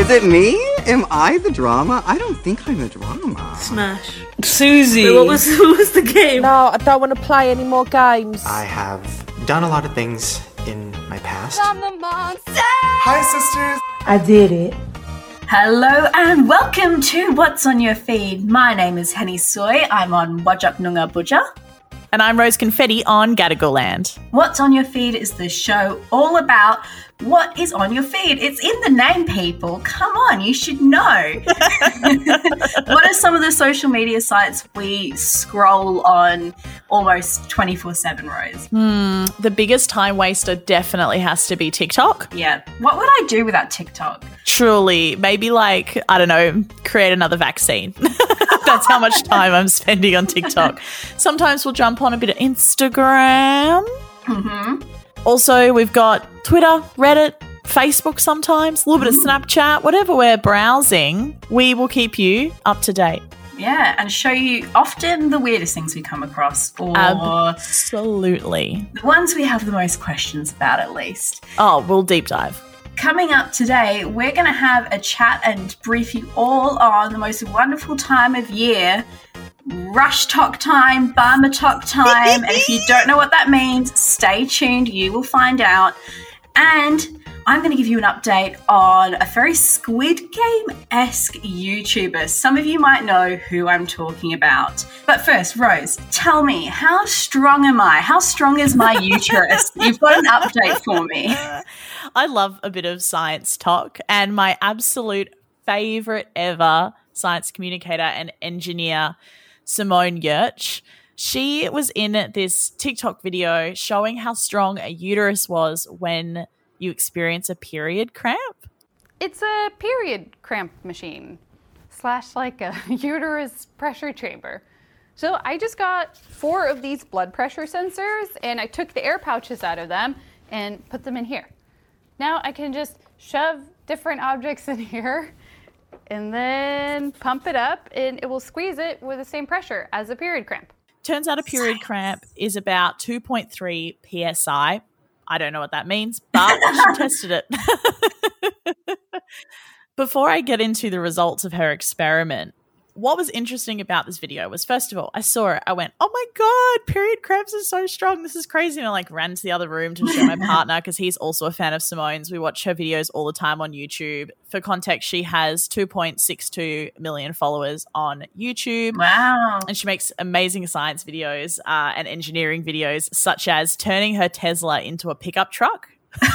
Is it me? Am I the drama? I don't think I'm the drama. Smash. Susie. Wait, what was what was the game? No, I don't want to play any more games. I have done a lot of things in my past. I'm the monster. Hi, sisters. I did it. Hello and welcome to What's on Your Feed. My name is Henny Soy. I'm on Whadjuk Noongar Boodja. And I'm Rose Confetti on Gadigal Land. What's on Your Feed is the show all about what is on your feed. It's in the name, people. Come on, you should know. what are some of the social media sites we scroll on almost 24 7 Rose? The biggest time waster definitely has to be TikTok. Yeah. What would I do without TikTok? Truly, maybe like, I don't know, create another vaccine. That's how much time I'm spending on TikTok. Sometimes we'll jump on a bit of Instagram. Mm-hmm. Also, we've got Twitter, Reddit, Facebook sometimes, a little bit of mm-hmm. Snapchat, whatever we're browsing, we will keep you up to date. Yeah, and show you often the weirdest things we come across or Absolutely. the ones we have the most questions about, at least. Oh, we'll deep dive. Coming up today, we're going to have a chat and brief you all on the most wonderful time of year RushTok time, BamaTok time. and if you don't know what that means, stay tuned, you will find out. And I'm going to give you an update on a very Squid Game esque YouTuber. Some of you might know who I'm talking about. But first, Rose, tell me, how strong am I? How strong is my uterus? You've got an update for me. I love a bit of science talk, and my absolute favorite ever science communicator and engineer, Simone Giertz. She was in this TikTok video showing how strong a uterus was when you experience a period cramp. It's a period cramp machine slash like a uterus pressure chamber. So I just got four of these blood pressure sensors and I took the air pouches out of them and put them in here. Now I can just shove different objects in here and then pump it up and it will squeeze it with the same pressure as a period cramp. Turns out a period cramp is about 2.3 psi. I don't know what that means, but she tested it. Before I get into the results of her experiment, what was interesting about this video was first of all, I saw it. I went, "Oh my god, period cramps are so strong. This is crazy." And I like ran to the other room to show my partner because he's also a fan of Simone's. We watch her videos all the time on YouTube. For context, she has 2.62 million followers on YouTube. Wow. And she makes amazing science videos uh, and engineering videos, such as turning her Tesla into a pickup truck.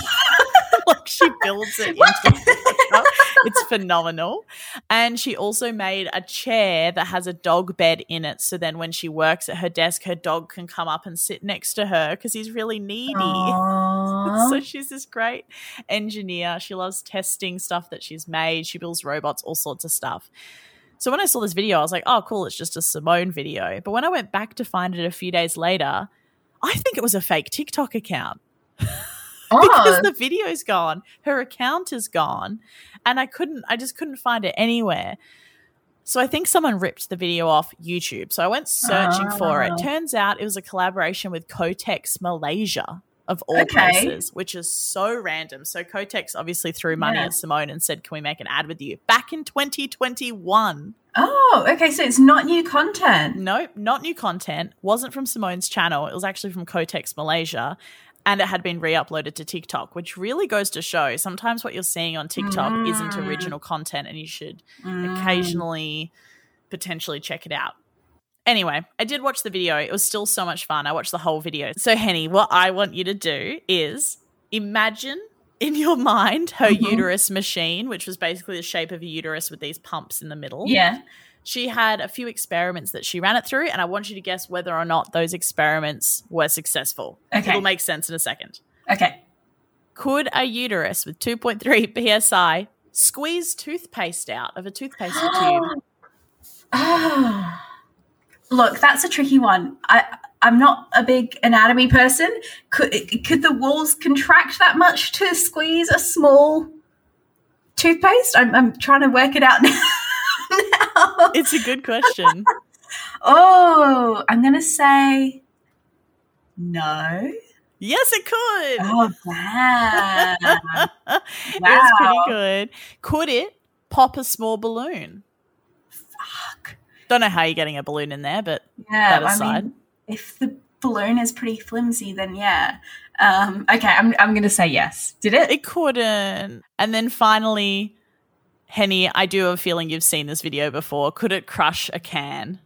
like she builds it into It's phenomenal. And she also made a chair that has a dog bed in it. So then when she works at her desk, her dog can come up and sit next to her because he's really needy. So she's this great engineer. She loves testing stuff that she's made. She builds robots, all sorts of stuff. So when I saw this video, I was like, oh, cool, it's just a Simone video. But when I went back to find it a few days later, I think it was a fake TikTok account because Oh, the video's gone. Her account is gone. And I couldn't, I just couldn't find it anywhere. So I think someone ripped the video off YouTube. So I went searching for it. Ah. Turns out it was a collaboration with Kotex Malaysia of all Okay. places, which is so random. So Kotex obviously threw money Yeah. at Simone and said, "Can we make an ad with you?" Back in 2021. oh, okay. So it's not new content. Nope, not new content. Wasn't from Simone's channel. It was actually from Kotex Malaysia. And it had been re uploaded to TikTok, which really goes to show sometimes what you're seeing on TikTok isn't Mm. original content and you should occasionally potentially check it out. Anyway, I did watch the video. It was still so much fun. I watched the whole video. So, Henny, what I want you to do is imagine in your mind her Mhm. uterus machine, which was basically the shape of a uterus with these pumps in the middle Yeah. She had a few experiments that she ran it through, and I want you to guess whether or not those experiments were successful. Okay. It'll make sense in a second. Okay. Could a uterus with 2.3 psi squeeze toothpaste out of a toothpaste tube? Ah. Look, that's a tricky one. I I'm not a big anatomy person. Could could the walls contract that much to squeeze a small toothpaste? I'm I'm trying to work it out now. It's a good question. Oh, I'm gonna say no. yes, it could. Oh, wow. It was pretty good. Could it pop a small balloon. Fuck. Don't know how you're getting a balloon in there, but Yeah, that I mean, if the balloon is pretty flimsy, then yeah. Um, okay, I'm I'm gonna say yes. Did it? it couldn't. And then finally, Henny, I do have a feeling you've seen this video before. Could it crush a can?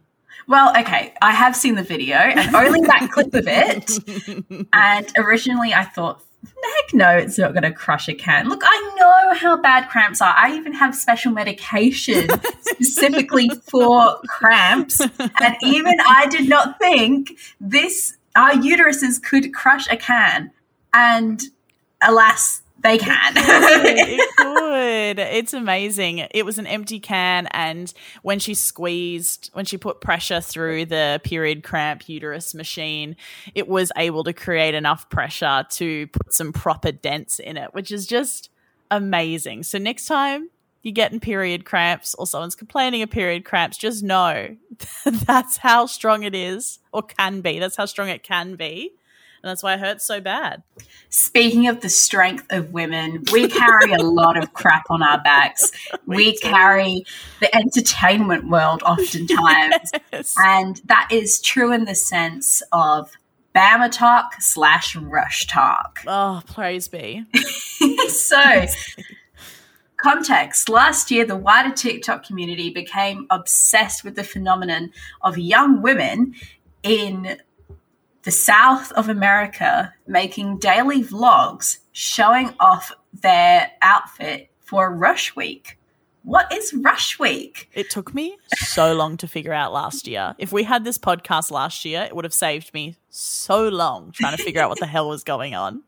Well, okay, I have seen the video and only that clip of it. And originally I thought, heck no, it's not going to crush a can. Look, I know how bad cramps are. I even have special medication specifically for cramps. And even I did not think this, our uteruses could crush a can. And alas, they can. it could. It's amazing. It was an empty can, and when she squeezed, when she put pressure through the period cramp uterus machine, it was able to create enough pressure to put some proper dents in it, which is just amazing. So next time you're getting period cramps or someone's complaining of period cramps, just know that's how strong it is or can be. That's how strong it can be. And that's why it hurts so bad. Speaking of the strength of women, we carry a lot of crap on our backs. We, carry the entertainment world oftentimes. Yes. And that is true in the sense of BamaTok slash RushTok. Oh, praise be. so, context last year, the wider TikTok community became obsessed with the phenomenon of young women in the south of America making daily vlogs showing off their outfit for Rush Week. What is Rush Week? It took me so long to figure out last year. If we had this podcast last year, it would have saved me so long trying to figure out what the hell was going on.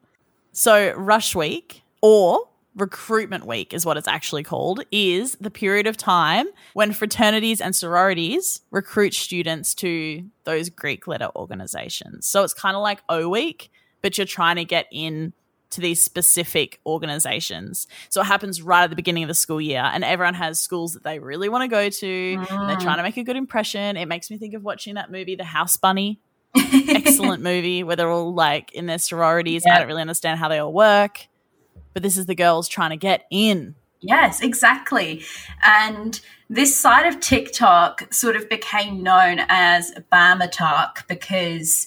So, Rush Week or Recruitment Week is what it's actually called, is the period of time when fraternities and sororities recruit students to those Greek letter organizations. So, it's kind of like O Week, but you're trying to get in to these specific organizations. So it happens right at the beginning of the school year, and everyone has schools that they really want to go to. and they're trying to make a good impression. It makes me think of watching that movie, The House Bunny. Excellent movie where they're all like in their sororities. I don't really understand how they all work, but this is the girls trying to get in. Yes, exactly. And this side of TikTok sort of became known as BamaTok because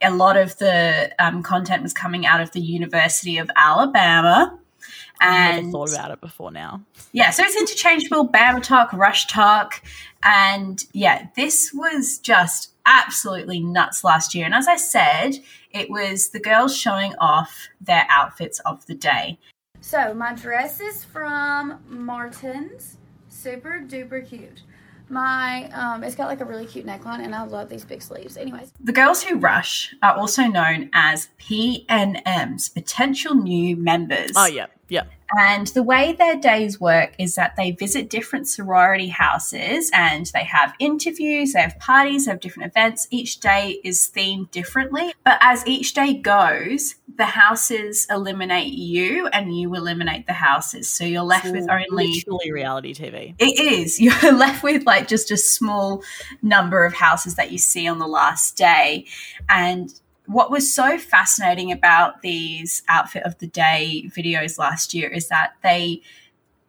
a lot of the um, content was coming out of the University of Alabama. And I never thought about it before now. yeah, so it's interchangeable BamaTok, Rush Talk. And yeah, this was just absolutely nuts last year. And as I said, it was the girls showing off their outfits of the day. So my dress is from Martins. Super duper cute. My um it's got like a really cute neckline and I love these big sleeves. Anyways. The girls who rush are also known as PNMs, potential new members. Oh, yeah. Yeah. And the way their days work is that they visit different sorority houses and they have interviews, they have parties, they have different events. Each day is themed differently. But as each day goes, the houses eliminate you and you eliminate the houses. So you're left with only Literally reality TV. it is. You're left with like just a small number of houses that you see on the last day. And what was so fascinating about these outfit of the day videos last year is that they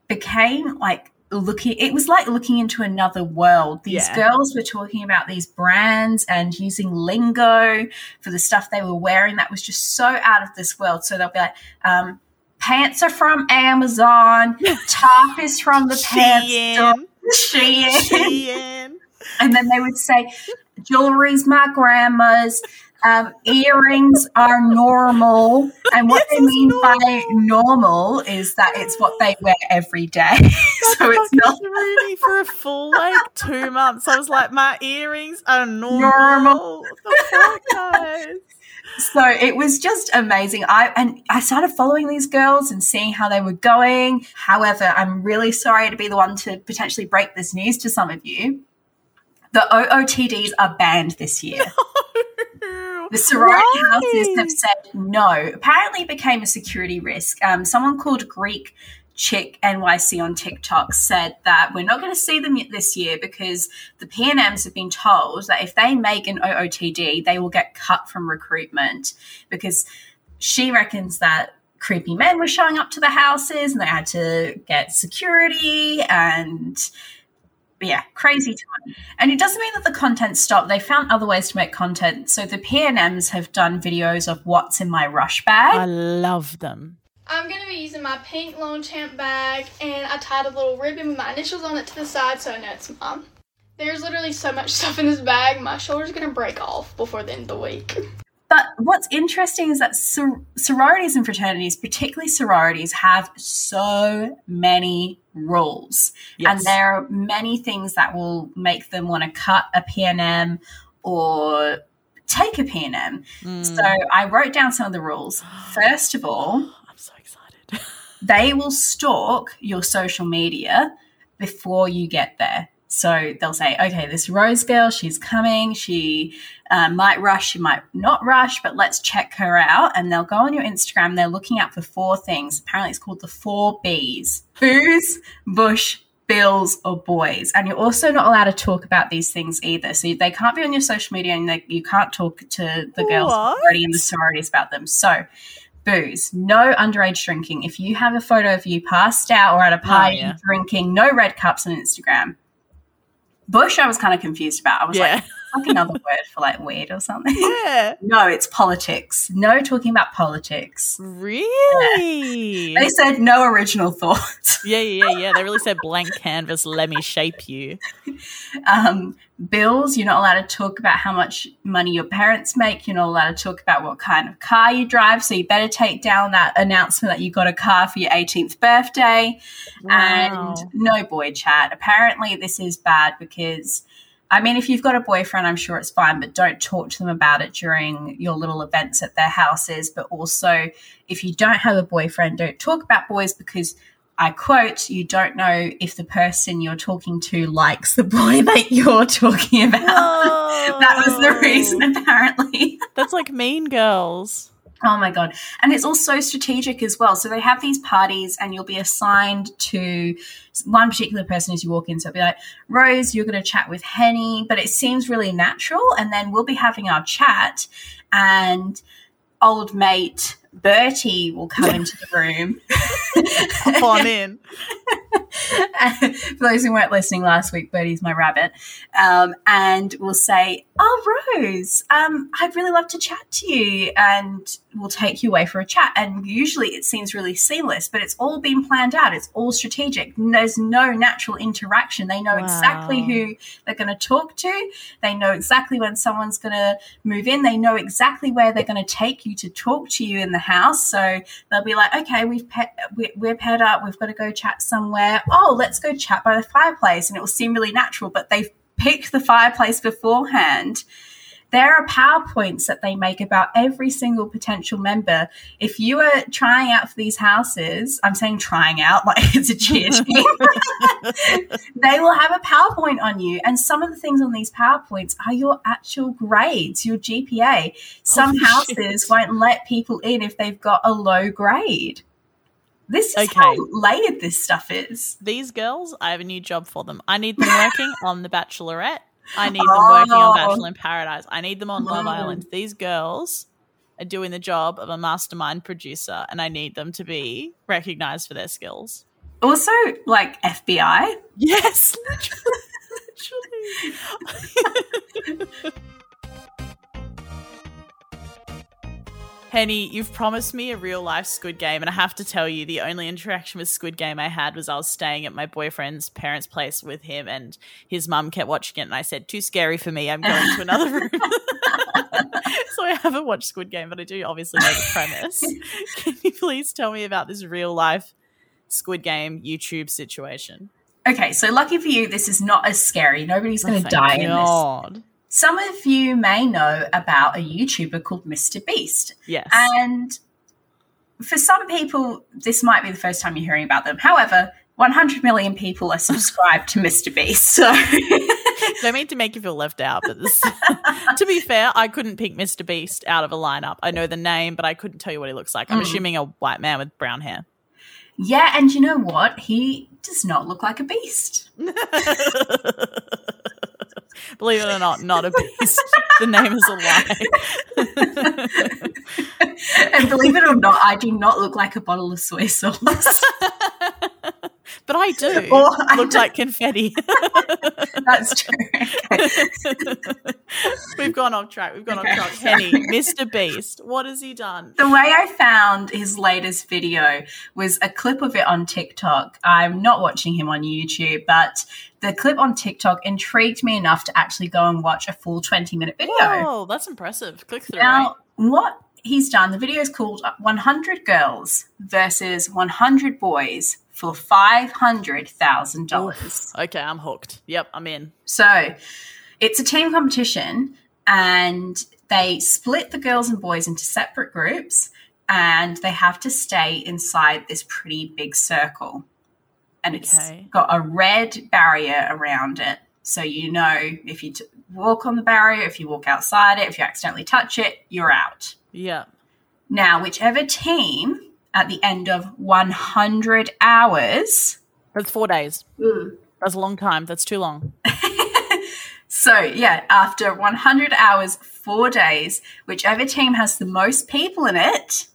became like looking it was like looking into another world these Yeah. girls were talking about these brands and using lingo for the stuff they were wearing that was just so out of this world so they'll be like um, pants are from amazon top is from the pants store Shein. Shein. Shein. and then they would say jewelry's my grandma's um, earrings are normal. And what they mean by normal. is that it's what they wear every day. So it's not me for a full like two months. I was like, my earrings are normal. Normal. Fuck, so it was just amazing. I and i started following these girls and seeing how they were going. However i'm really sorry to be the one to potentially break this news to some of you. The ootds are banned this year The sorority Why? houses have said no. Apparently, it became a security risk. Um, someone called Greek Chick NYC on TikTok said that we're not going to see them yet this year because the PNMs have been told that if they make an OOTD, they will get cut from recruitment because she reckons that creepy men were showing up to the houses and they had to get security and yeah, crazy time. And it doesn't mean that the content stopped. They found other ways to make content. So the PNMs have done videos of what's in my rush bag. I love them. I'm going to be using my pink Longchamp bag and I tied a little ribbon with my initials on it to the side so I know it's mom. There's literally so much stuff in this bag, my shoulder's going to break off before the end of the week. What's interesting is that sor- sororities and fraternities, particularly sororities, have so many rules. Yes. And there are many things that will make them want to cut a PNM or take a PNM. Hmm. So I wrote down some of the rules. First of all, I'm so excited. they will stalk your social media before you get there. So they'll say, okay, this Rose girl, she's coming. She uh, might rush, you might not rush, but let's check her out. And they'll go on your Instagram. They're looking out for four things. Apparently, it's called the four B's booze, bush, bills, or boys. And you're also not allowed to talk about these things either. So they can't be on your social media and they, you can't talk to the girls What? already in the sororities about them. So, booze, no underage drinking. If you have a photo of you passed out or at a party yeah. drinking, no red cups on Instagram. Bush, I was kind of confused about. I was Yeah. like, like another word for like weed or something. Yeah. No, it's politics. No talking about politics. Really? They said no original thoughts. Yeah, yeah, yeah, yeah. They really said blank canvas, let me shape you. Um, bills, you're not allowed to talk about how much money your parents make. You're not allowed to talk about what kind of car you drive. So you better take down that announcement that you got a car for your 18th birthday. Wow. And no boy chat. Apparently, this is bad because. I mean, if you've got a boyfriend, I'm sure it's fine, but don't talk to them about it during your little events at their houses. But also, if you don't have a boyfriend, don't talk about boys because I quote, you don't know if the person you're talking to likes the boy that you're talking about. that was the reason, apparently. That's like Mean Girls. Oh my god. And it's also strategic as well. So they have these parties and you'll be assigned to one particular person as you walk in. So it'll be like, Rose, you're gonna chat with Henny, but it seems really natural. And then we'll be having our chat and old mate Bertie will come into the room. Come on in. For those who weren't listening last week, Bertie's my rabbit, um, and will say, "Oh, Rose, um, I'd really love to chat to you," and we'll take you away for a chat. And usually, it seems really seamless, but it's all been planned out. It's all strategic. There's no natural interaction. They know exactly who they're going to talk to. They know exactly when someone's going to move in. They know exactly where they're going to take you to talk to you in the house. So they'll be like, okay, we've pe- we- we're paired up. We've got to go chat somewhere. Oh, Oh, let's go chat by the fireplace. And it will seem really natural, but they've picked the fireplace beforehand. There are PowerPoints that they make about every single potential member. If you are trying out for these houses, I'm saying trying out like it's a cheer team, they will have a PowerPoint on you. And some of the things on these PowerPoints are your actual grades, your GPA. Some houses shit. won't let people in if they've got a low grade. This is Okay. how layered this stuff is. These girls, I have a new job for them. I need them working on The Bachelorette. I need them working on Oh. Bachelor in Paradise. I need them on Love Mm. Island. These girls are doing the job of a mastermind producer, and I need them to be recognized for their skills. Also, like FBI. Yes, Henny, you've promised me a real life Squid Game, and I have to tell you, the only interaction with Squid Game I had was I was staying at my boyfriend's parents' place with him, and his mum kept watching it, and I said, "Too scary for me. I'm going to another room." so I haven't watched Squid Game, but I do obviously know the premise. Can you please tell me about this real life Squid Game YouTube situation? Okay, so lucky for you, this is not as scary. Nobody's going to Oh, die thank in this. Some of you may know about a YouTuber called Mr. Beast. Yes. And for some people, this might be the first time you're hearing about them. However, 100 million people are subscribed to Mr. Beast. So Don't mean to make you feel left out, but this, to be fair, I couldn't pick Mr. Beast out of a lineup. I know the name, but I couldn't tell you what he looks like. I'm Mm. assuming a white man with brown hair. yeah, and you know what? He does not look like a beast. Believe it or not, not a beast. the name is a lie. and believe it or not, I do not look like a bottle of soy sauce. but I do. Or I Look do- like confetti. That's true. We've gone off track. We've gone Okay. off track. Henny, Mr. Beast. What has he done? The way I found his latest video was a clip of it on TikTok. I'm not watching him on YouTube, but the clip on TikTok intrigued me enough to actually go and watch a full 20 minute video. Whoa, that's impressive. Click through. Now, what he's done, the video is called 100 Girls versus 100 Boys for $500,000. Okay, I'm hooked. Yep, I'm in. So it's a team competition, and they split the girls and boys into separate groups, and they have to stay inside this pretty big circle. And it's Okay. got a red barrier around it. So you know if you t- walk on the barrier, if you walk outside it, if you accidentally touch it, you're out. Yeah. Now, whichever team at the end of 100 hours That's four days. Hmm. That's a long time. That's too long. So, yeah, after 100 hours, four days, whichever team has the most people in it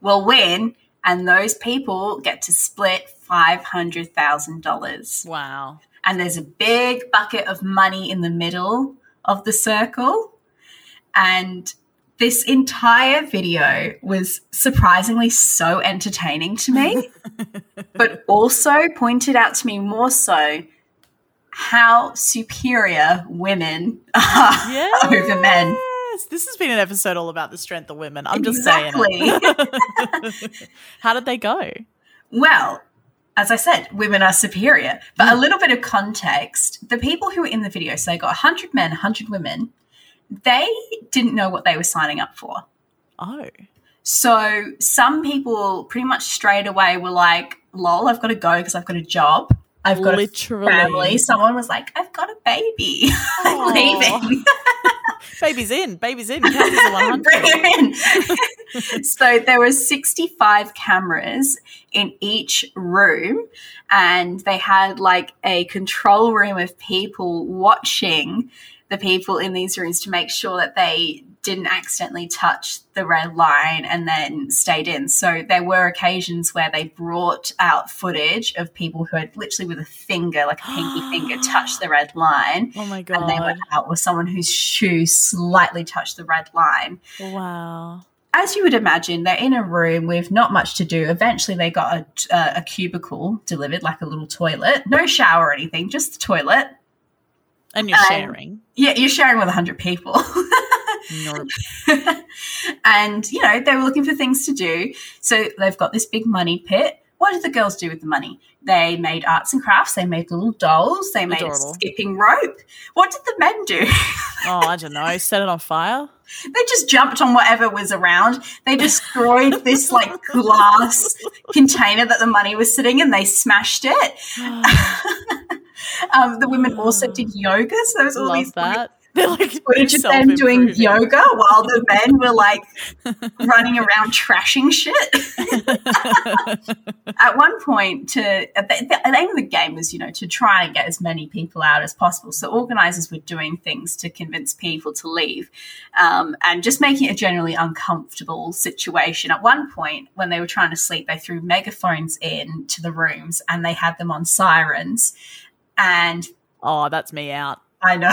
will win, and those people get to split $500,000. Wow. And there's a big bucket of money in the middle of the circle. And this entire video was surprisingly so entertaining to me, but also pointed out to me more so how superior women are Yeah. over men. This has been an episode all about the strength of women. I'm just Exactly. saying. How did they go? Well, as I said, women are superior. But a mm. little bit of context the people who were in the video, so they got 100 men, 100 women, they didn't know what they were signing up for. Oh. So some people pretty much straight away were like, lol, I've got to go because I've got a job. I've got Literally. a family. Someone was like, I've got a baby. I'm leaving. Baby's in. Baby's in. Count as a 100. Bring it in. so there were 65 cameras in each room and they had like a control room of people watching the people in these rooms to make sure that they didn't accidentally touch the red line and then stayed in. So there were occasions where they brought out footage of people who had literally with a finger, like a pinky finger, touched the red line. Oh my god! And they went out with someone whose shoe slightly touched the red line. Wow. As you would imagine, they're in a room with not much to do. Eventually, they got a, a, a cubicle delivered, like a little toilet. No shower or anything, just the toilet. And you're Um, sharing. Yeah, you're sharing with 100 people. And, you know, they were looking for things to do. So they've got this big money pit. What did the girls do with the money? They made arts and crafts. They made little dolls. They made Adorable. a skipping rope. What did the men do? Oh, I don't know. Set it on fire. they just jumped on whatever was around. They destroyed this like glass container that the money was sitting in. They smashed it. um, the women also did yoga. So there was all Love these that. They're like footage of them doing yoga while the men were like running around trashing shit. at one point, to the, the aim of the game was, you know, to try and get as many people out as possible. So organizers were doing things to convince people to leave, um, and just making it a generally uncomfortable situation. At one point, when they were trying to sleep, they threw megaphones in to the rooms and they had them on sirens. And Oh, that's me out. I know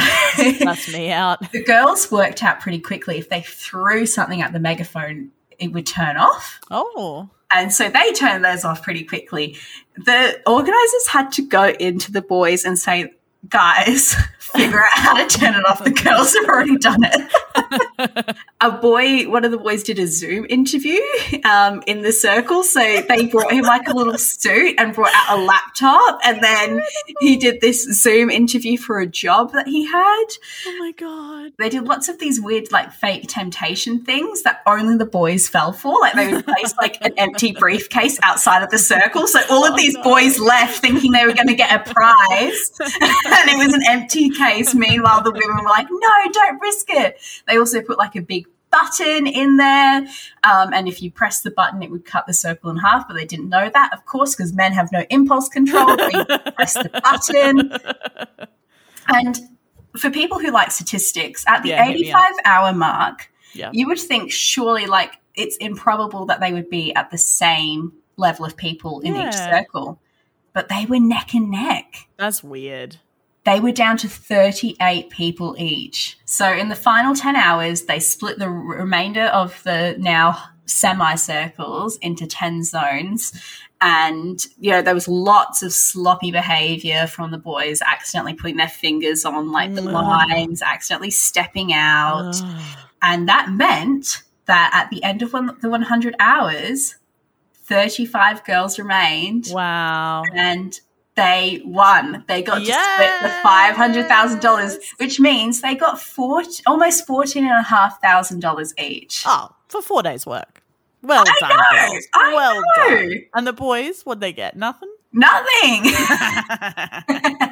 That's me out. the girls worked out pretty quickly if they threw something at the megaphone, it would turn off. Oh. And so they turned those off pretty quickly. The organizers had to go into the boys and say, guys, figure out how to turn it off. The girls have already done it. a boy, one of the boys did a Zoom interview um, in the circle. So they brought him like a little suit and brought out a laptop. And then he did this Zoom interview for a job that he had Oh my god. they did lots of these weird like fake temptation things that only the boys fell for like they would place like an empty briefcase outside of the circle so all of these boys left thinking they were going to get a prize and it was an empty case meanwhile the women were like no don't risk it they also put like a big button in there um, and if you press the button it would cut the circle in half but they didn't know that of course because men have no impulse control they press the button and for people who like statistics, at the Yeah, hit me up. 85 hour mark, Yeah. you would think surely like it's improbable that they would be at the same level of people in each circle. But they were neck and neck. That's weird. They were down to 38 people each. So in the final 10 hours, they split the remainder of the now semicircles into 10 zones. And, you know, there was lots of sloppy behavior from the boys, accidentally putting their fingers on like the lines, accidentally stepping out. Ah. And that meant that at the end of one, the 100 hours, 35 girls remained. Wow. And they won. They got to split the $500,000, which means they got four, almost $14,500 each. Oh, for four days' work. Well I done, know, girls. I well know. done. And the boys, what'd they get? Nothing? Nothing.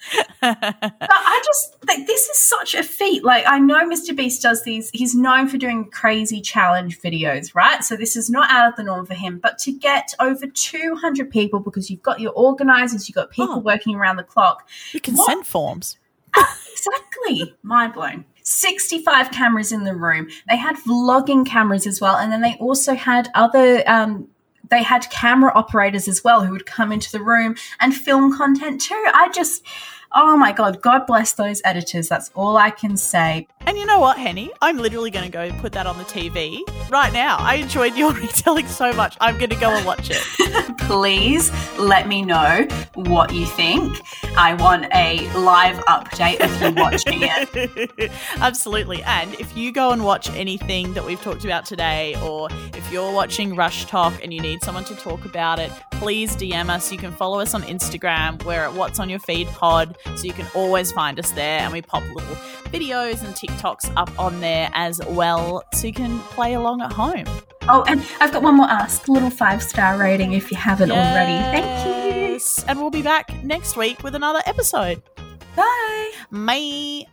But I just like this is such a feat. Like I know Mr. Beast does these. He's known for doing crazy challenge videos, right? So this is not out of the norm for him. But to get over two hundred people because you've got your organizers, you've got people Oh. working around the clock. Your consent forms. Exactly, mind blown. 65 cameras in the room. They had vlogging cameras as well. And then they also had other, um, they had camera operators as well who would come into the room and film content too. I just, oh my God, God bless those editors. That's all I can say. And you know what, Henny? I'm literally going to go put that on the TV right now. I enjoyed your retelling so much. I'm going to go and watch it. Please let me know what you think. I want a live update of you watching it. Absolutely. And if you go and watch anything that we've talked about today, or if you're watching RushTok and you need someone to talk about it, please DM us. You can follow us on Instagram. We're at What's on Your Feed Pod, so you can always find us there. And we pop little videos and TikToks up on there as well, so you can play along at home. Oh, and I've got one more ask. Little five star rating if you haven't already. Thank you. And we'll be back next week with another episode. Bye. Bye.